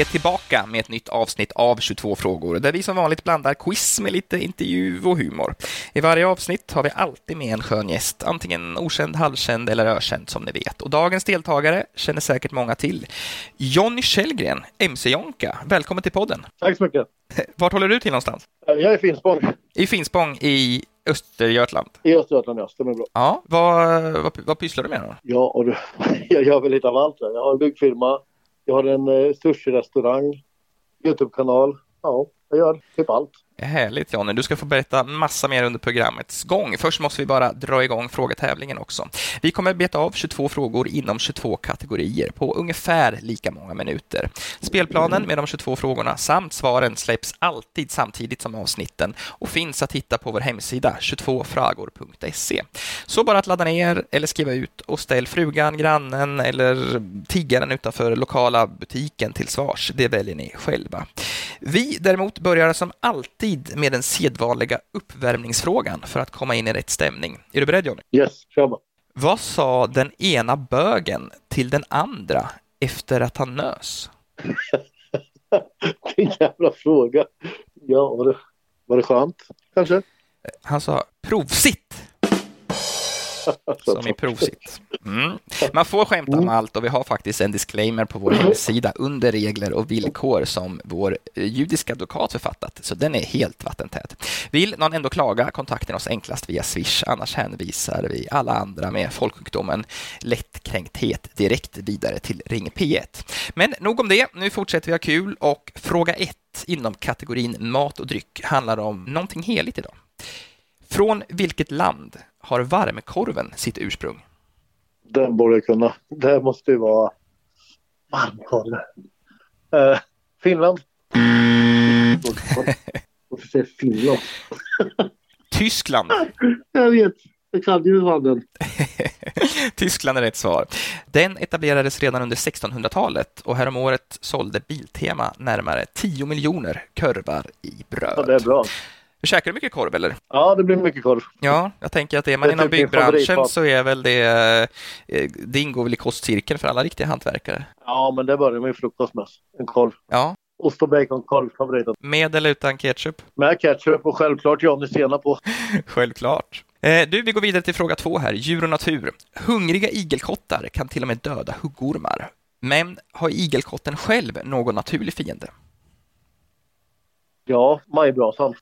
Vi är tillbaka med ett nytt avsnitt av 22 frågor där vi som vanligt blandar quiz med lite intervju och humor. I varje avsnitt har vi alltid med en skön gäst, antingen okänd, halvkänd eller ökänd som ni vet. Och dagens deltagare känner säkert många till. Jonny Källgren, MC Jonka, välkommen till podden. Tack så mycket. Vart håller du till någonstans? Jag är i Finspång. I Finspång i Östergötland? I Östergötland, ja. Stämmer bra. Ja, vad, vad, vad pysslar du med då? Ja, och du, jag gör väl lite av allt. Jag har en byggfirma, jag har en eh, sushi-restaurang, Youtube-kanal. Ja, jag gör typ allt. Härligt Jonny, du ska få berätta massa mer under programmets gång. Först måste vi bara dra igång frågetävlingen också. Vi kommer beta av 22 frågor inom 22 kategorier på ungefär lika många minuter. Spelplanen med de 22 frågorna samt svaren släpps alltid samtidigt som avsnitten och finns att hitta på vår hemsida 22fragor.se. Så bara att ladda ner eller skriva ut och ställ frugan, grannen eller tiggaren utanför lokala butiken till svars. Det väljer ni själva. Vi däremot börjar som alltid med den sedvanliga uppvärmningsfrågan för att komma in i rätt stämning. Är du beredd Johnny? Yes, kör bara. Vad sa den ena bögen till den andra efter att han nös? Vilken jävla fråga. Ja, var det, var det skönt kanske? Han sa provsitt. Som i prosit. Mm. Man får skämta om allt och vi har faktiskt en disclaimer på vår hemsida under regler och villkor som vår judiska advokat författat, så den är helt vattentät. Vill någon ändå klaga, kontakten oss enklast via Swish, annars hänvisar vi alla andra med folksjukdomen lättkränkthet direkt vidare till Ring P1. Men nog om det, nu fortsätter vi ha kul och fråga ett inom kategorin mat och dryck handlar om någonting heligt idag. Från vilket land har varmkorven sitt ursprung? Den borde jag kunna. Det måste ju vara varmkorv. Uh, Finland. Varför säger Finland? Tyskland. jag vet. Jag kan ju den. Tyskland är rätt svar. Den etablerades redan under 1600-talet och häromåret sålde Biltema närmare 10 miljoner korvar i bröd. Ja, det är bra. Käkar du mycket korv eller? Ja, det blir mycket korv. Ja, jag tänker att är man Det är inom typ byggbranschen så är väl det, eh, det ingår väl i kostcirkeln för alla riktiga hantverkare. Ja, men det börjar med frukost med. En korv. Ja, Ost och bacon, korv, favoriten. med eller utan ketchup? Med ketchup och självklart Johnny senap på. Självklart. Eh, Du, vi går vidare till fråga två här. Djur och natur. Hungriga igelkottar kan till och med döda huggormar. Men har igelkotten själv någon naturlig fiende? Ja, majbrasan.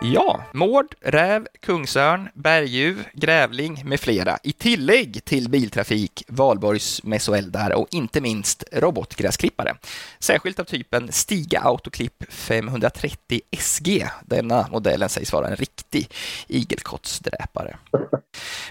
Ja, mård, räv, kungsörn, berguv, grävling med flera i tillägg till biltrafik, valborgsmässoeldar och inte minst robotgräsklippare. Särskilt av typen Stiga Autoklipp 530 SG. Denna modellen sägs vara en riktig igelkottsdräpare.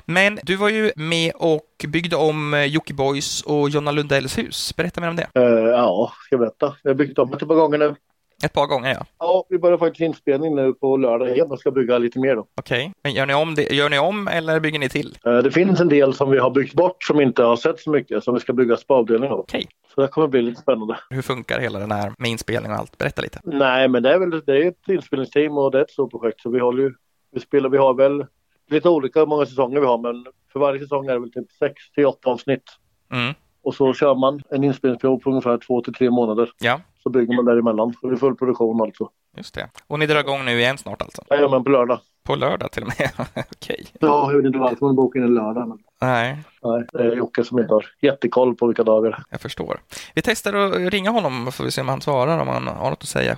Men du var ju med och byggde om eh, Jockibois och Jonna Lundells hus. Berätta mer om det. Uh, ja, ska jag berätta. Jag har byggt om det ett par gånger nu. Ett par gånger, ja. Ja, vi börjar faktiskt inspelning nu på lördag igen och ska bygga lite mer då. Okej. Men gör ni, om det, gör ni om eller bygger ni till? Eh, det finns en del som vi har byggt bort som inte har sett så mycket som vi ska bygga spaavdelning av. Okej. Så det kommer bli lite spännande. Hur funkar hela den här med inspelning och allt? Berätta lite. Nej, men det är väl det är ett inspelningsteam och det är ett stort projekt så vi håller ju, vi spelar, vi har väl lite olika hur många säsonger vi har men för varje säsong är det väl typ 6 till 8 avsnitt. Mm. Och så kör man en inspelningsperiod på ungefär 2 till 3 månader. Ja, Så bygger man däremellan. Så det är full produktion alltså. just det. Och ni drar igång nu igen snart alltså? Jajamän, på lördag. På lördag till och med? Okej. Ja, jag vet inte varför man bokar in en lördag. Men... Nej, Nej, det är Jocke som inte har jättekoll på vilka dagar. jag förstår. Vi testar att ringa honom får vi se om han svarar, om han har något att säga.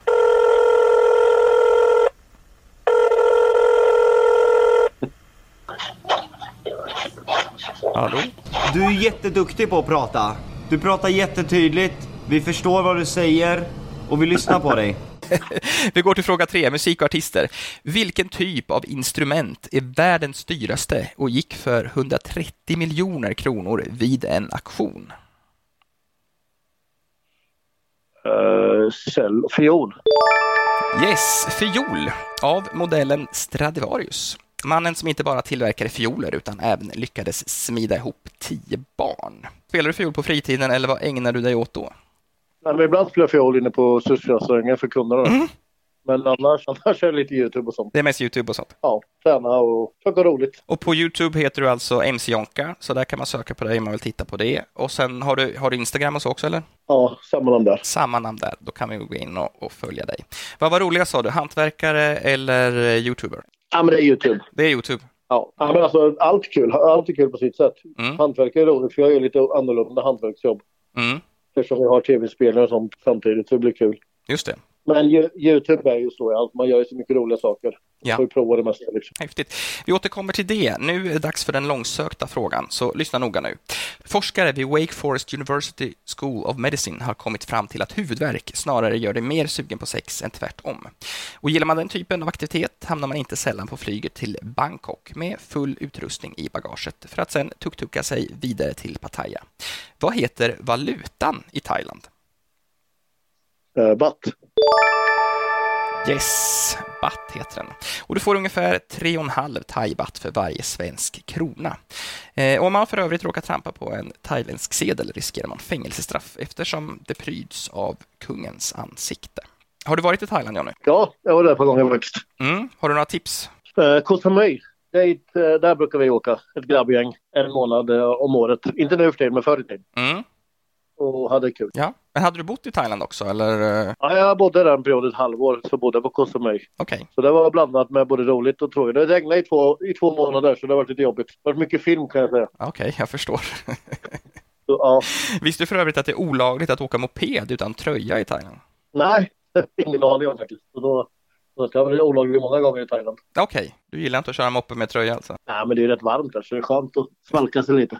Hallå? Du är jätteduktig på att prata. Du pratar jättetydligt, vi förstår vad du säger och vi lyssnar på dig. Vi går till fråga tre, musik och artister. Vilken typ av instrument är världens dyraste och gick för 130 miljoner kronor vid en auktion? Uh, cell, fiol. Yes, fiol av modellen Stradivarius. Mannen som inte bara tillverkade fioler utan även lyckades smida ihop tio barn. Spelar du fiol på fritiden eller vad ägnar du dig åt då? Men ibland spelar jag fiol inne på sushi-restaurangen för kunderna. Mm. Men annars, annars är det lite YouTube och sånt. Det är mest YouTube och sånt. Ja, träna och försöka roligt. Och på YouTube heter du alltså MC Jonka, så där kan man söka på dig om man vill titta på det. Och sen har du, har du Instagram och så också eller? Ja, samma namn där. Samma namn där, då kan vi gå in och, och följa dig. Vad var roligast sa du, hantverkare eller eh, YouTuber? Ja, men det är YouTube. Det är YouTube. Ja, men alltså allt kul. Allt är kul på sitt sätt. Mm. Hantverk är roligt för jag gör lite annorlunda hantverksjobb. Mm, Eftersom jag har tv-spelare och sånt samtidigt så det blir kul. just det. Men Yo- YouTube är ju så, ja. man gör ju så mycket roliga saker. Ja. Får ju prova det mesta liksom. Häftigt. Vi återkommer till det. Nu är det dags för den långsökta frågan, så lyssna noga nu. Forskare vid Wake Forest University School of Medicine har kommit fram till att huvudvärk snarare gör dig mer sugen på sex än tvärtom. Och gillar man den typen av aktivitet hamnar man inte sällan på flyget till Bangkok med full utrustning i bagaget för att sen tuk-tuka sig vidare till Pattaya. Vad heter valutan i Thailand? Uh, batt. Yes, baht heter den. Och du får ungefär 3,5 thai-baht för varje svensk krona. Eh, om man för övrigt råkar trampa på en thailändsk sedel riskerar man fängelsestraff eftersom det pryds av kungens ansikte. Har du varit i Thailand, Jonny? Ja, jag var där par gånger faktiskt. Mm. Har du några tips? Uh, Koh Samui. Dit, eh, där brukar vi åka, ett grabbgäng, en månad eh, om året. Inte nu för tiden, men förr i tiden. Mm. Och hade kul. Ja. Men hade du bott i Thailand också, eller? eh, Ja, jag bodde där en period, ett halvår, så bodde jag på Koh Samui. Okej. Så det var blandat med både roligt och tråkigt. Det regnade i två, i två månader, så det har varit lite jobbigt. Det har varit mycket film kan jag säga. Okej, jag förstår. Så, ja. Visste du för övrigt att det är olagligt att åka moped utan tröja i Thailand? Nej, ingen aning om faktiskt. Så då, då ska jag väl olaglig många gånger i Thailand. Okej, du gillar inte att köra moppe med tröja alltså? Nej, men det är rätt varmt där, så det är skönt att svalka sig lite.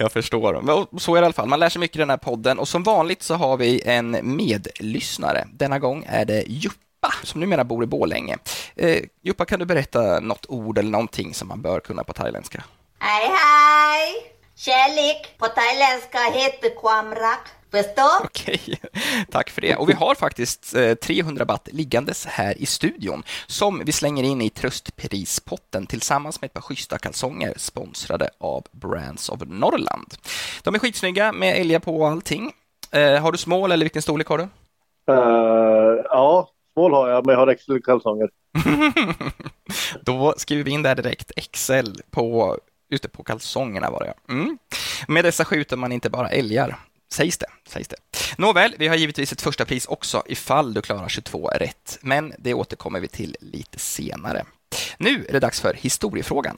Jag förstår. Men Så är det i alla fall. Man lär sig mycket i den här podden och som vanligt så har vi en medlyssnare. Denna gång är det Juppa som numera bor i Borlänge. Eh, Juppa, kan du berätta något ord eller någonting som man bör kunna på thailändska? Hej hej! Kärlek på thailändska heter kwamrak. Förstår? Okej, tack för det. Och vi har faktiskt eh, 300 baht liggandes här i studion som vi slänger in i tröstprispotten tillsammans med ett par schyssta kalsonger sponsrade av Brands of Norrland. De är skitsnygga med älgar på och allting. Eh, har du smål eller vilken storlek har du? Uh, ja, smål har jag, men jag har XL-kalsonger. Då skriver vi in där direkt XL på, just det, på kalsongerna var det ja. mm. Med dessa skjuter man inte bara älgar, sägs det. Sägs det. Nåväl, vi har givetvis ett första pris också ifall du klarar 22 rätt, men det återkommer vi till lite senare. Nu är det dags för historiefrågan.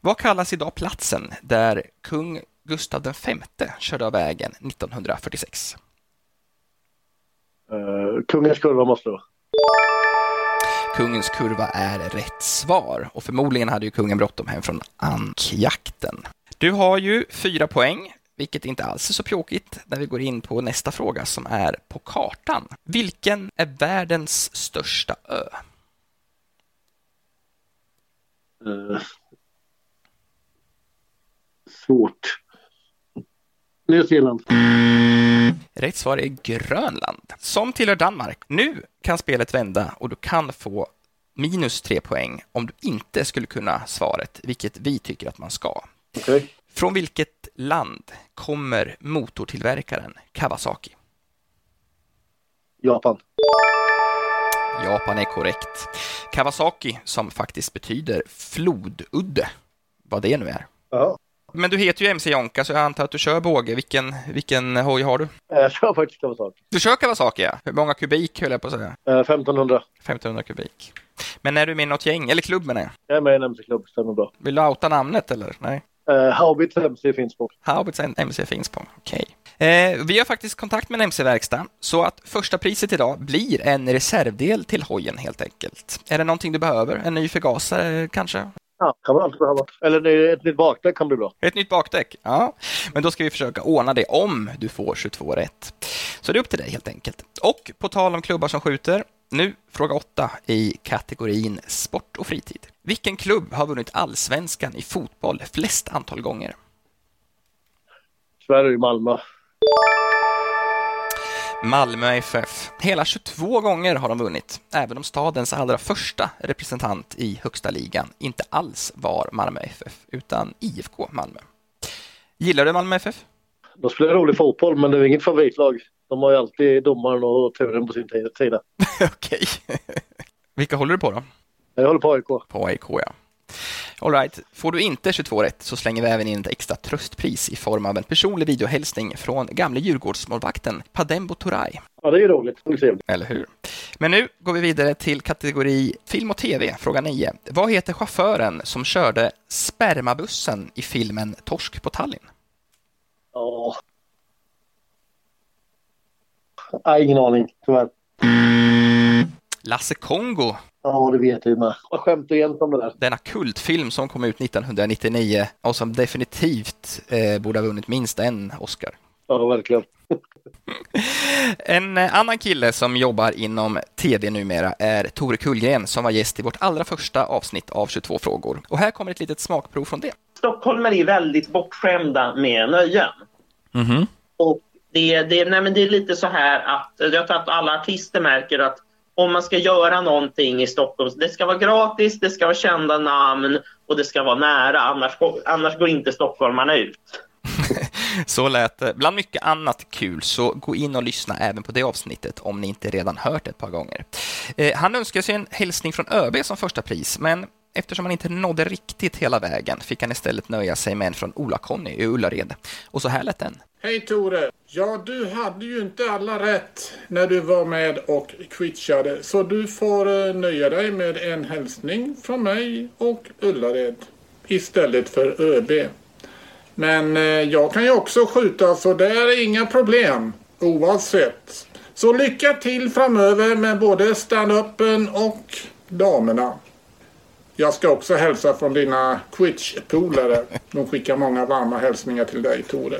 Vad kallas idag platsen där kung Gustav V körde av vägen 1946? Uh, kungens kurva måste det vara. Kungens kurva är rätt svar och förmodligen hade ju kungen bråttom hem från ankjakten. Du har ju fyra poäng, vilket inte alls är så pjåkigt när vi går in på nästa fråga som är på kartan. Vilken är världens största ö? Uh, svårt. Nya Zeeland. Rätt svar är Grönland, som tillhör Danmark. Nu kan spelet vända och du kan få minus tre poäng om du inte skulle kunna svaret, vilket vi tycker att man ska. Okej. Från vilket land kommer motortillverkaren Kawasaki? Japan. Japan är korrekt. Kawasaki, som faktiskt betyder flodudde, vad det nu är. Ja. Men du heter ju MC Jonka, så jag antar att du kör båge. Vilken, vilken hoj har du? Jag kör faktiskt Kawasaki. Du kör Kawasaki, ja. Hur många kubik, höll jag på att säga? Uh, 1500. 1500 kubik. Men är du med i något gäng, eller klubb menar jag? Jag är med i en MC-klubb, stämmer bra. Vill du outa namnet, eller? Nej? Uh, Haubits MC finns på. Haubits MC finns på, okej. Eh, vi har faktiskt kontakt med en MC-verkstad, så att första priset idag blir en reservdel till hojen helt enkelt. Är det någonting du behöver? En ny förgasare kanske? Ja, kan man alltid behöva. Eller ett nytt bakdäck kan bli bra. Ett nytt bakdäck? Ja, men då ska vi försöka ordna det om du får 22 rätt. Så det är upp till dig helt enkelt. Och på tal om klubbar som skjuter, nu fråga 8 i kategorin sport och fritid. Vilken klubb har vunnit allsvenskan i fotboll flest antal gånger? Sverige i Malmö. Malmö FF. Hela 22 gånger har de vunnit, även om stadens allra första representant i högsta ligan inte alls var Malmö FF, utan IFK Malmö. Gillar du Malmö FF? De spelar rolig fotboll, men det är inget favoritlag. De har ju alltid domaren och turen på sin sida. Okej. Vilka håller du på då? Jag håller på AIK. På AIK, ja. All right. Får du inte 22 rätt så slänger vi även in ett extra tröstpris i form av en personlig videohälsning från gamle Djurgårdsmålvakten Padembo Turay. Ja, det är ju roligt. Trevligt. Eller hur? Men nu går vi vidare till kategori film och tv, fråga 9. Vad heter chauffören som körde spermabussen i filmen Torsk på Tallinn? Ja. Nej, ingen aning, tyvärr. Lasse Kongo, Ja, det vet jag ju med. Jag skämtar igen om det där. denna kultfilm som kom ut 1999 och som definitivt eh, borde ha vunnit minst en Oscar. Ja, verkligen. En eh, annan kille som jobbar inom tv numera är Tore Kullgren som var gäst i vårt allra första avsnitt av 22 frågor. Och här kommer ett litet smakprov från det. Stockholmare är väldigt bortskämda med nöjen. Och det, det, nej men det är lite så här att jag tror att alla artister märker att om man ska göra någonting i Stockholm, det ska vara gratis, det ska vara kända namn och det ska vara nära, annars, annars går inte stockholmarna ut. Så lät det. Bland mycket annat kul, så gå in och lyssna även på det avsnittet om ni inte redan hört det ett par gånger. Eh, han önskade sig en hälsning från ÖB som första pris, men eftersom han inte nådde riktigt hela vägen fick han istället nöja sig med en från Ola-Conny i Ullared. Och så här lät den. Hej Tore! Ja, du hade ju inte alla rätt när du var med och quitchade. Så du får eh, nöja dig med en hälsning från mig och Ullared istället för ÖB. Men eh, jag kan ju också skjuta så det är inga problem oavsett. Så lycka till framöver med både stand-upen och damerna. Jag ska också hälsa från dina quitchpolare. De skickar många varma hälsningar till dig Tore.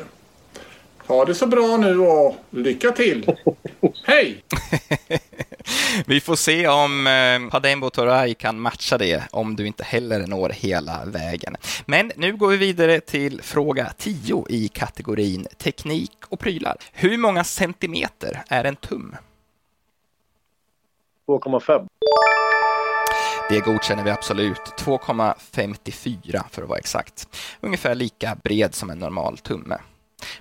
Ha det så bra nu och lycka till! Hej! Vi får se om eh, Padembo Toray kan matcha det om du inte heller når hela vägen. Men nu går vi vidare till fråga 10 i kategorin teknik och prylar. Hur många centimeter är en tum? 2,5. Det godkänner vi absolut. 2,54 för att vara exakt. Ungefär lika bred som en normal tumme.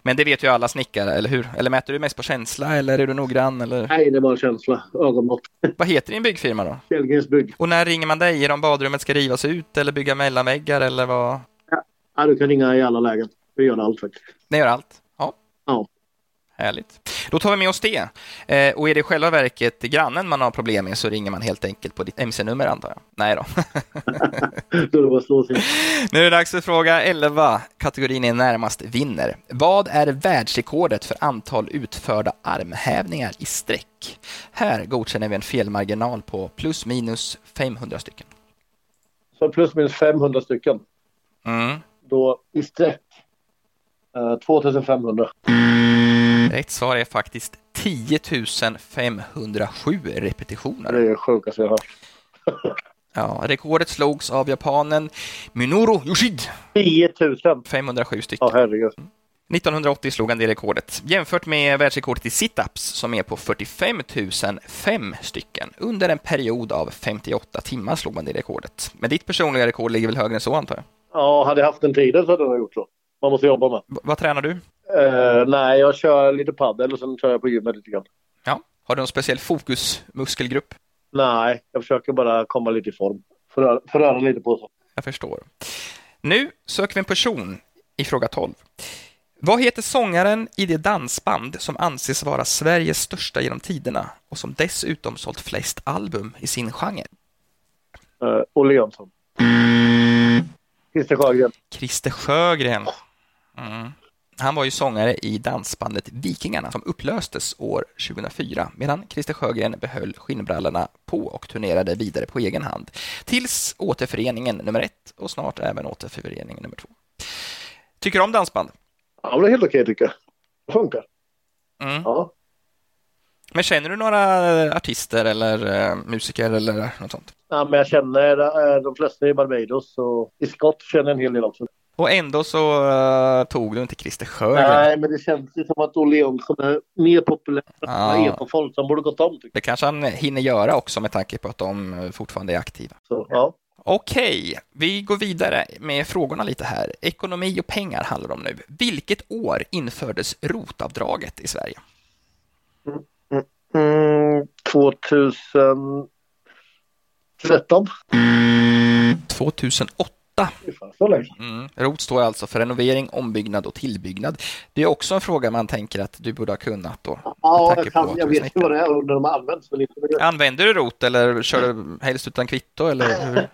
Men det vet ju alla snickare, eller hur? Eller mäter du mest på känsla eller är du noggrann? Eller? Nej, det är bara känsla. Ögonmått. Vad heter din byggfirma då? Källgrens bygg. Och när ringer man dig? Är det om badrummet ska rivas ut eller bygga mellanväggar eller vad? Ja, du kan ringa i alla lägen. Vi gör allt faktiskt. Ni gör allt? Ja. Ja. Härligt. Då tar vi med oss det. Eh, och är det i själva verket grannen man har problem med så ringer man helt enkelt på ditt MC-nummer antar jag? Nej då. Nu är det dags för fråga 11. Kategorin är närmast vinner. Vad är världsrekordet för antal utförda armhävningar i sträck? Här godkänner vi en felmarginal på plus minus 500 stycken. Så plus minus 500 stycken. Mm. Då i sträck. Eh, 2500. Rätt svar är faktiskt 10 507 repetitioner. Det är det sjukaste jag har hört. Ja, rekordet slogs av japanen Minoru Yoshid, 10 000. 507 stycken. Ja, herregud. 1980 slog han det rekordet, jämfört med världsrekordet i situps som är på 45 005 stycken. Under en period av 58 timmar slog man det rekordet. Men ditt personliga rekord ligger väl högre än så antar jag? Ja, hade jag haft den tiden så hade jag gjort så. Man måste jobba med. V- vad tränar du? Eh, nej, jag kör lite paddel och sen kör jag på gymmet lite grann. Ja. Har du någon speciell fokusmuskelgrupp? Nej, jag försöker bara komma lite i form. Förröra, förröra lite på så. Jag förstår. Nu söker vi en person i fråga 12. Vad heter sångaren i det dansband som anses vara Sveriges största genom tiderna och som dessutom sålt flest album i sin genre? Eh, Olle Jönsson. Christer Sjögren. Christer Sjögren. Mm. Han var ju sångare i dansbandet Vikingarna som upplöstes år 2004 medan Christer Sjögren behöll skinnbrallorna på och turnerade vidare på egen hand tills återföreningen nummer ett och snart även återföreningen nummer två. Tycker du om dansband? Ja, det är helt okej tycker jag. Det funkar. Mm. Ja. Men känner du några artister eller eh, musiker eller något sånt? ja, men jag känner eh, de flesta i Barbados och i Scott känner jag en hel del också. Och ändå så eh, tog du inte Christer Sjögren. Nej, men det känns ju som att Olle Jönsson är mer populär Ja. än eko-folk som borde gått om Det kanske han hinner göra också med tanke på att de fortfarande är aktiva. Så, ja. Okej, vi går vidare med frågorna lite här. Ekonomi och pengar handlar det om nu. Vilket år infördes rotavdraget i Sverige? Mm, 2013. 2008. Så länge. Mm. ROT står alltså för renovering, ombyggnad och tillbyggnad. Det är också en fråga man tänker att du borde ha kunnat då. Ja, jag, kan, att jag vet ju vad det är och när de används. Men inte Använder du ROT eller kör du helst utan kvitto? Eller hur?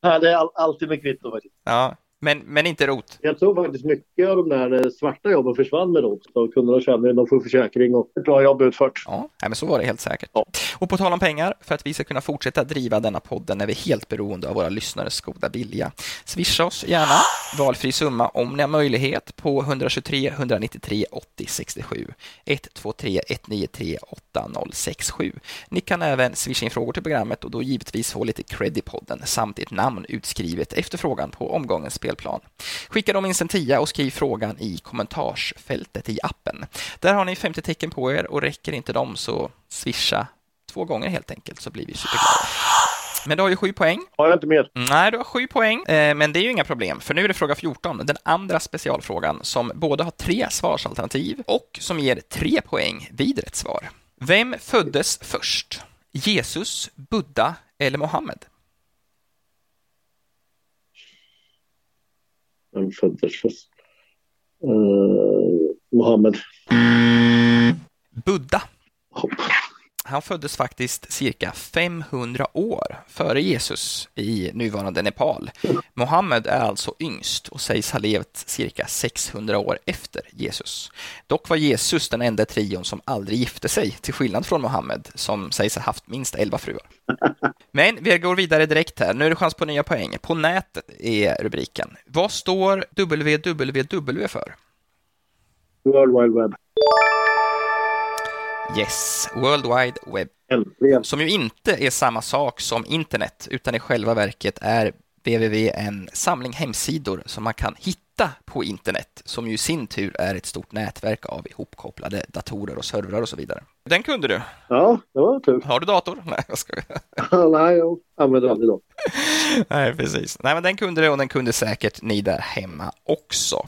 Det är all, alltid med kvitto faktiskt. Ja, men, men inte ROT. Jag tror faktiskt mycket av de där eh, svarta jobben försvann med ROT. Så kunderna känner att de får försäkring och ett bra jobb utfört. Ja, men så var det helt säkert. Ja. Och på tal om pengar, för att vi ska kunna fortsätta driva denna podden är vi helt beroende av våra lyssnares goda vilja. Swisha oss gärna valfri summa om ni har möjlighet på 123 193 80 67 123 193 8067. Ni kan även swisha in frågor till programmet och då givetvis få lite cred i podden samt ert namn utskrivet efter frågan på omgångens spelplan. Skicka dem in en tia och skriv frågan i kommentarsfältet i appen. Där har ni 50 tecken på er och räcker inte dem så swisha två gånger helt enkelt så blir vi superglada. Men du har ju sju poäng. Har jag inte mer? Nej, du har sju poäng, eh, men det är ju inga problem, för nu är det fråga 14, den andra specialfrågan som både har tre svarsalternativ och som ger tre poäng vid rätt svar. Vem föddes först? Jesus, Buddha eller Mohammed? Vem föddes först? Uh, Mohammed. Buddha. Han föddes faktiskt cirka 500 år före Jesus i nuvarande Nepal. Mohammed är alltså yngst och sägs ha levt cirka 600 år efter Jesus. Dock var Jesus den enda trion som aldrig gifte sig, till skillnad från Mohammed som sägs ha haft minst 11 fruar. Men vi går vidare direkt här. Nu är det chans på nya poäng. På nätet är rubriken. Vad står www för? World Wide Web. Yes, World Wide Web. Äntligen. som ju inte är samma sak som internet, utan i själva verket är www en samling hemsidor som man kan hitta på internet, som ju i sin tur är ett stort nätverk av ihopkopplade datorer och servrar och så vidare. Den kunde du. Ja, det var tur. Har du dator? Nej, jag skojar. Nej, jag använder aldrig dem. Nej, precis. Nej, men den kunde du och den kunde säkert ni där hemma också.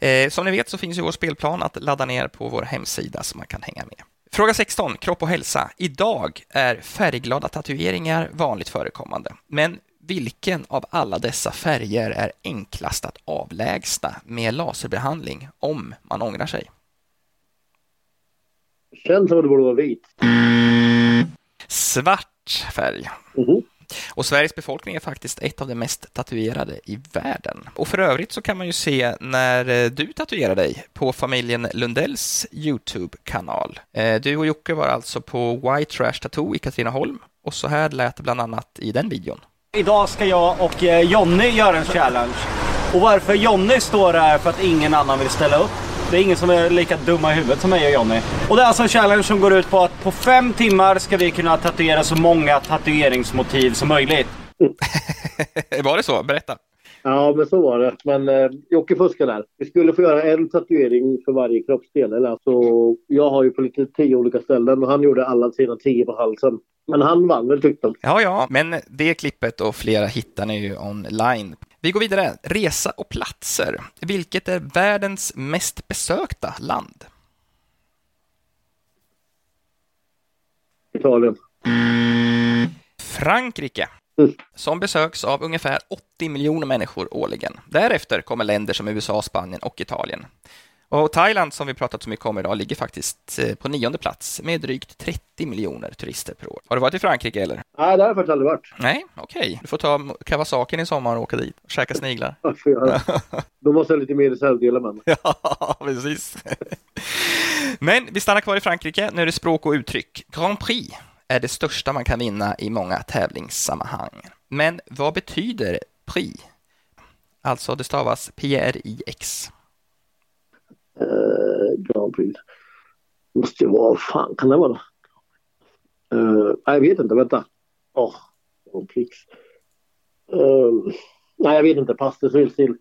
Eh, som ni vet så finns ju vår spelplan att ladda ner på vår hemsida så man kan hänga med. Fråga 16, kropp och hälsa. Idag är färgglada tatueringar vanligt förekommande. Men vilken av alla dessa färger är enklast att avlägsna med laserbehandling om man ångrar sig? Känns som att det borde vara vit. Svart färg. Mhm. Och Sveriges befolkning är faktiskt ett av de mest tatuerade i världen. Och för övrigt så kan man ju se när eh, du tatuerar dig på familjen Lundells YouTube-kanal. Eh, du och Jocke var alltså på White Trash Tattoo i Katrineholm och så här lät det bland annat i den videon. Idag ska jag och eh, Jonny göra en challenge. Och varför Jonny står här är för att ingen annan vill ställa upp. Det är ingen som är lika dumma i huvudet som mig och Jonny. Och det är alltså en challenge som går ut på att på fem timmar ska vi kunna tatuera så många tatueringsmotiv som möjligt. var det så? Berätta. Ja, men så var det. Men eh, Jocke fuskade där. Vi skulle få göra en tatuering för varje kroppsdel. Eller alltså, jag har ju på lite tio olika ställen och han gjorde alla sina tio på halsen. Men han vann väl tyckte han. Ja, ja, men det klippet och flera hittar ni ju online. Vi går vidare. Resa och platser. Vilket är världens mest besökta land? Italien. Frankrike, Mm. som besöks av ungefär 80 miljoner människor årligen. Därefter kommer länder som USA, Spanien och Italien. Och Thailand, som vi pratat så mycket om idag, ligger faktiskt eh, på nionde plats med drygt 30 miljoner turister per år. Har du varit i Frankrike eller? Nej, det har jag faktiskt aldrig varit. Nej, okej. Du får ta Kawasakin i sommar och åka dit och käka sniglar. Då måste jag ha lite mer reservdelar med mig. Ja, precis. Men vi stannar kvar i Frankrike. Nu är det språk och uttryck. Grand Prix är det största man kan vinna i många tävlingssammanhang. Men vad betyder prix? Alltså, det stavas P-R-I-X. Grand Prix. Måste ju vara, fan kan det vara? Uh, jag vet inte, vänta. Åh, Grand Prix. Eh, nej, jag vet inte. Pass, det står still.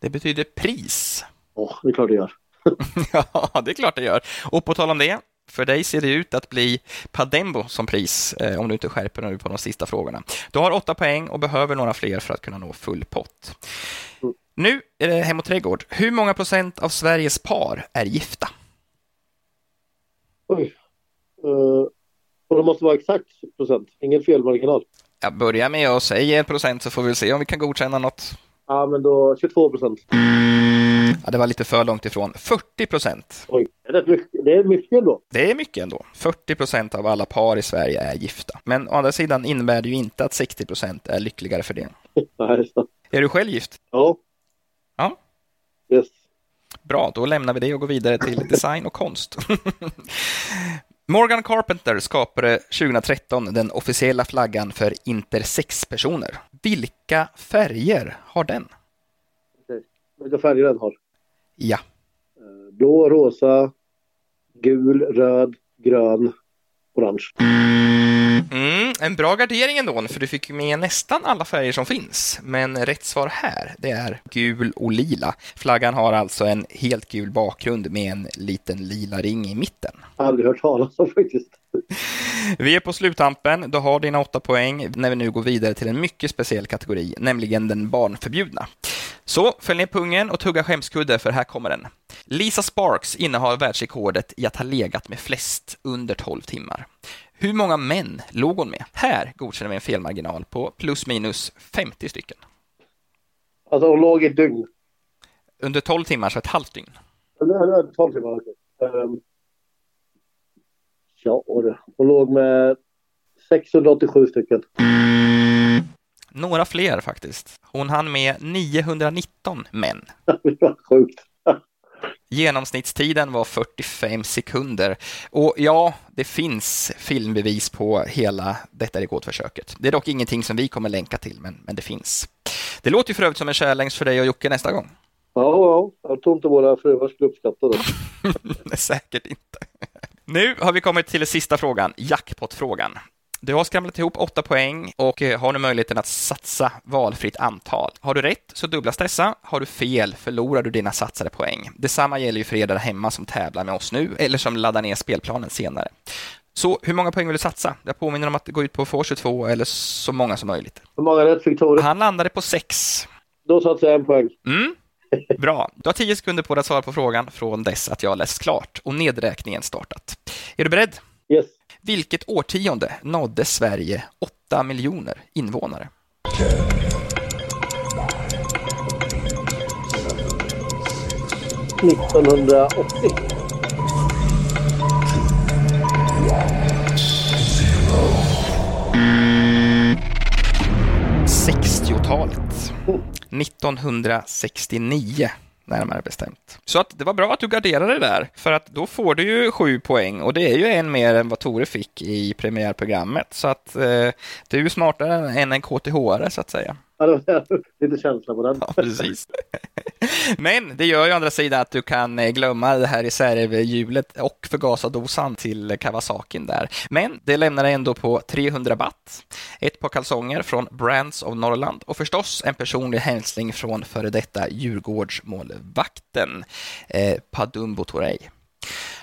Det betyder pris. Åh, det är klart det gör. Ja, det är klart det gör. Och på tal om det, för dig ser det ut att bli Padembo som pris eh, om du inte skärper dig nu på de sista frågorna. Du har åtta poäng och behöver några fler för att kunna nå full pott. Nu är det Hem och trädgård. Hur många procent av Sveriges par är gifta? Oj. Uh, och det måste vara exakt procent, ingen felmarginal. Jag börjar med att säga en procent så får vi se om vi kan godkänna något. Ja, men då 22 procent. Ja, det var lite för långt ifrån. 40 procent. Oj, det är mycket, det är mycket ändå. Det är mycket ändå. 40 procent av alla par i Sverige är gifta. Men å andra sidan innebär det ju inte att 60 procent är lyckligare för det. Nej, så. Är du själv gift? Ja. Ja. Yes. Bra, då lämnar vi det och går vidare till design och konst. Morgan Carpenter skapade 2013 den officiella flaggan för intersex-personer. Vilka färger har den? Okej. Vilka färger den har? Ja, Eh, Blå, rosa, gul, röd, grön, orange. mm, en bra gardering ändå, för du fick med nästan alla färger som finns. Men rätt svar här, det är gul och lila. Flaggan har alltså en helt gul bakgrund med en liten lila ring i mitten. Aldrig hört talas om faktiskt. Vi är på sluttampen. Du har dina åtta poäng när vi nu går vidare till en mycket speciell kategori, nämligen den barnförbjudna. Så fäll ner pungen och tugga skämskudde, för här kommer den. Lisa Sparks innehar världsrekordet i att ha legat med flest under 12 timmar. Hur många män låg hon med? Här godkänner vi en felmarginal på plus minus 50 stycken. Alltså hon låg i ett dygn. Under 12 timmar, så ett halvt dygn. Eller 12 timmar. okej. Ehm, ja, det. hon låg med 687 stycken. Några fler faktiskt. Hon hann med 919 män. Det var sjukt. Genomsnittstiden var 45 sekunder. Och ja, det finns filmbevis på hela detta rekordförsöket. Det är dock ingenting som vi kommer länka till, men, men det finns. Det låter ju för övrigt som en challenge för dig och Jocke nästa gång. Ja, ja. Jag tror inte våra fruar skulle uppskatta det. Säkert inte. Nu har vi kommit till sista frågan, jackpot-frågan. Du har skramlat ihop åtta poäng och eh, har nu möjligheten att satsa valfritt antal. Har du rätt så dubblas dessa. Har du fel förlorar du dina satsade poäng. Detsamma gäller ju för er där hemma som tävlar med oss nu eller som laddar ner spelplanen senare. Så hur många poäng vill du satsa? Jag påminner om att gå ut på få 22 eller så många som möjligt. Hur många rätt fick Tore? Han landade på sex. Då satte jag en poäng. Mm. Bra. Du har tio sekunder på dig att svara på frågan från dess att jag läst klart och nedräkningen startat. Är du beredd? Yes. Vilket årtionde nådde Sverige 8 miljoner invånare? Mm. 1980. talet 1969 närmare bestämt. Så att det var bra att du garderade det där, för att då får du ju sju poäng och det är ju en mer än vad Tore fick i premiärprogrammet. Så att eh, du är smartare än en KTH-are så att säga. Lite känsla på den. Ja, precis. Men det gör ju å andra sidan att du kan eh, glömma det här reservhjulet och förgasardosan till Kawasakin där. Men det lämnar dig ändå på 300 baht, ett par kalsonger från Brands of Norrland och förstås en personlig hälsning från före detta Djurgårdsmålvakten eh, Padumbo Torey.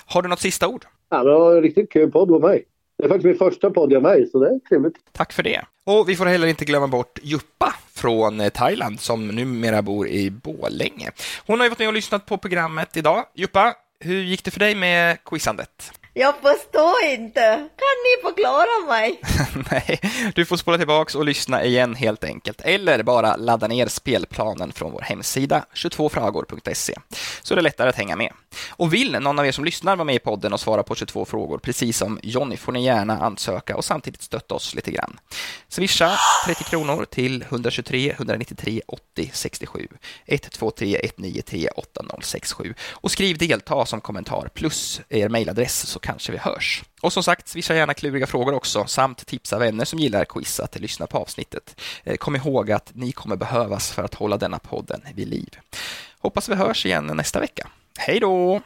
Har du något sista ord? Ja, det var en riktigt kul podd med mig. Det är faktiskt min första podd jag är med i, så det är trevligt. Tack för det. Och vi får heller inte glömma bort Juppa från eh, Thailand som numera bor i Bålänge. Hon har ju varit med och lyssnat på programmet idag. Juppa, hur gick det för dig med quizandet? Jag förstår inte. Kan ni förklara mig? Nej, du får spola tillbaks och lyssna igen helt enkelt. Eller bara ladda ner spelplanen från vår hemsida 22fragor.se så är det lättare att hänga med. Och vill någon av er som lyssnar vara med i podden och svara på 22 frågor, precis som Jonny, får ni gärna ansöka och samtidigt stötta oss lite grann. Swisha 30 kronor till 123 193 80 67 123 193 8067 och skriv delta som kommentar plus er mejladress så kanske vi hörs. Och som sagt, swisha gärna kluriga frågor också samt tipsa vänner som gillar quiz att lyssna på avsnittet. Eh, kom ihåg att ni kommer behövas för att hålla denna podden vid liv. Hoppas vi hörs igen nästa vecka. Hej då!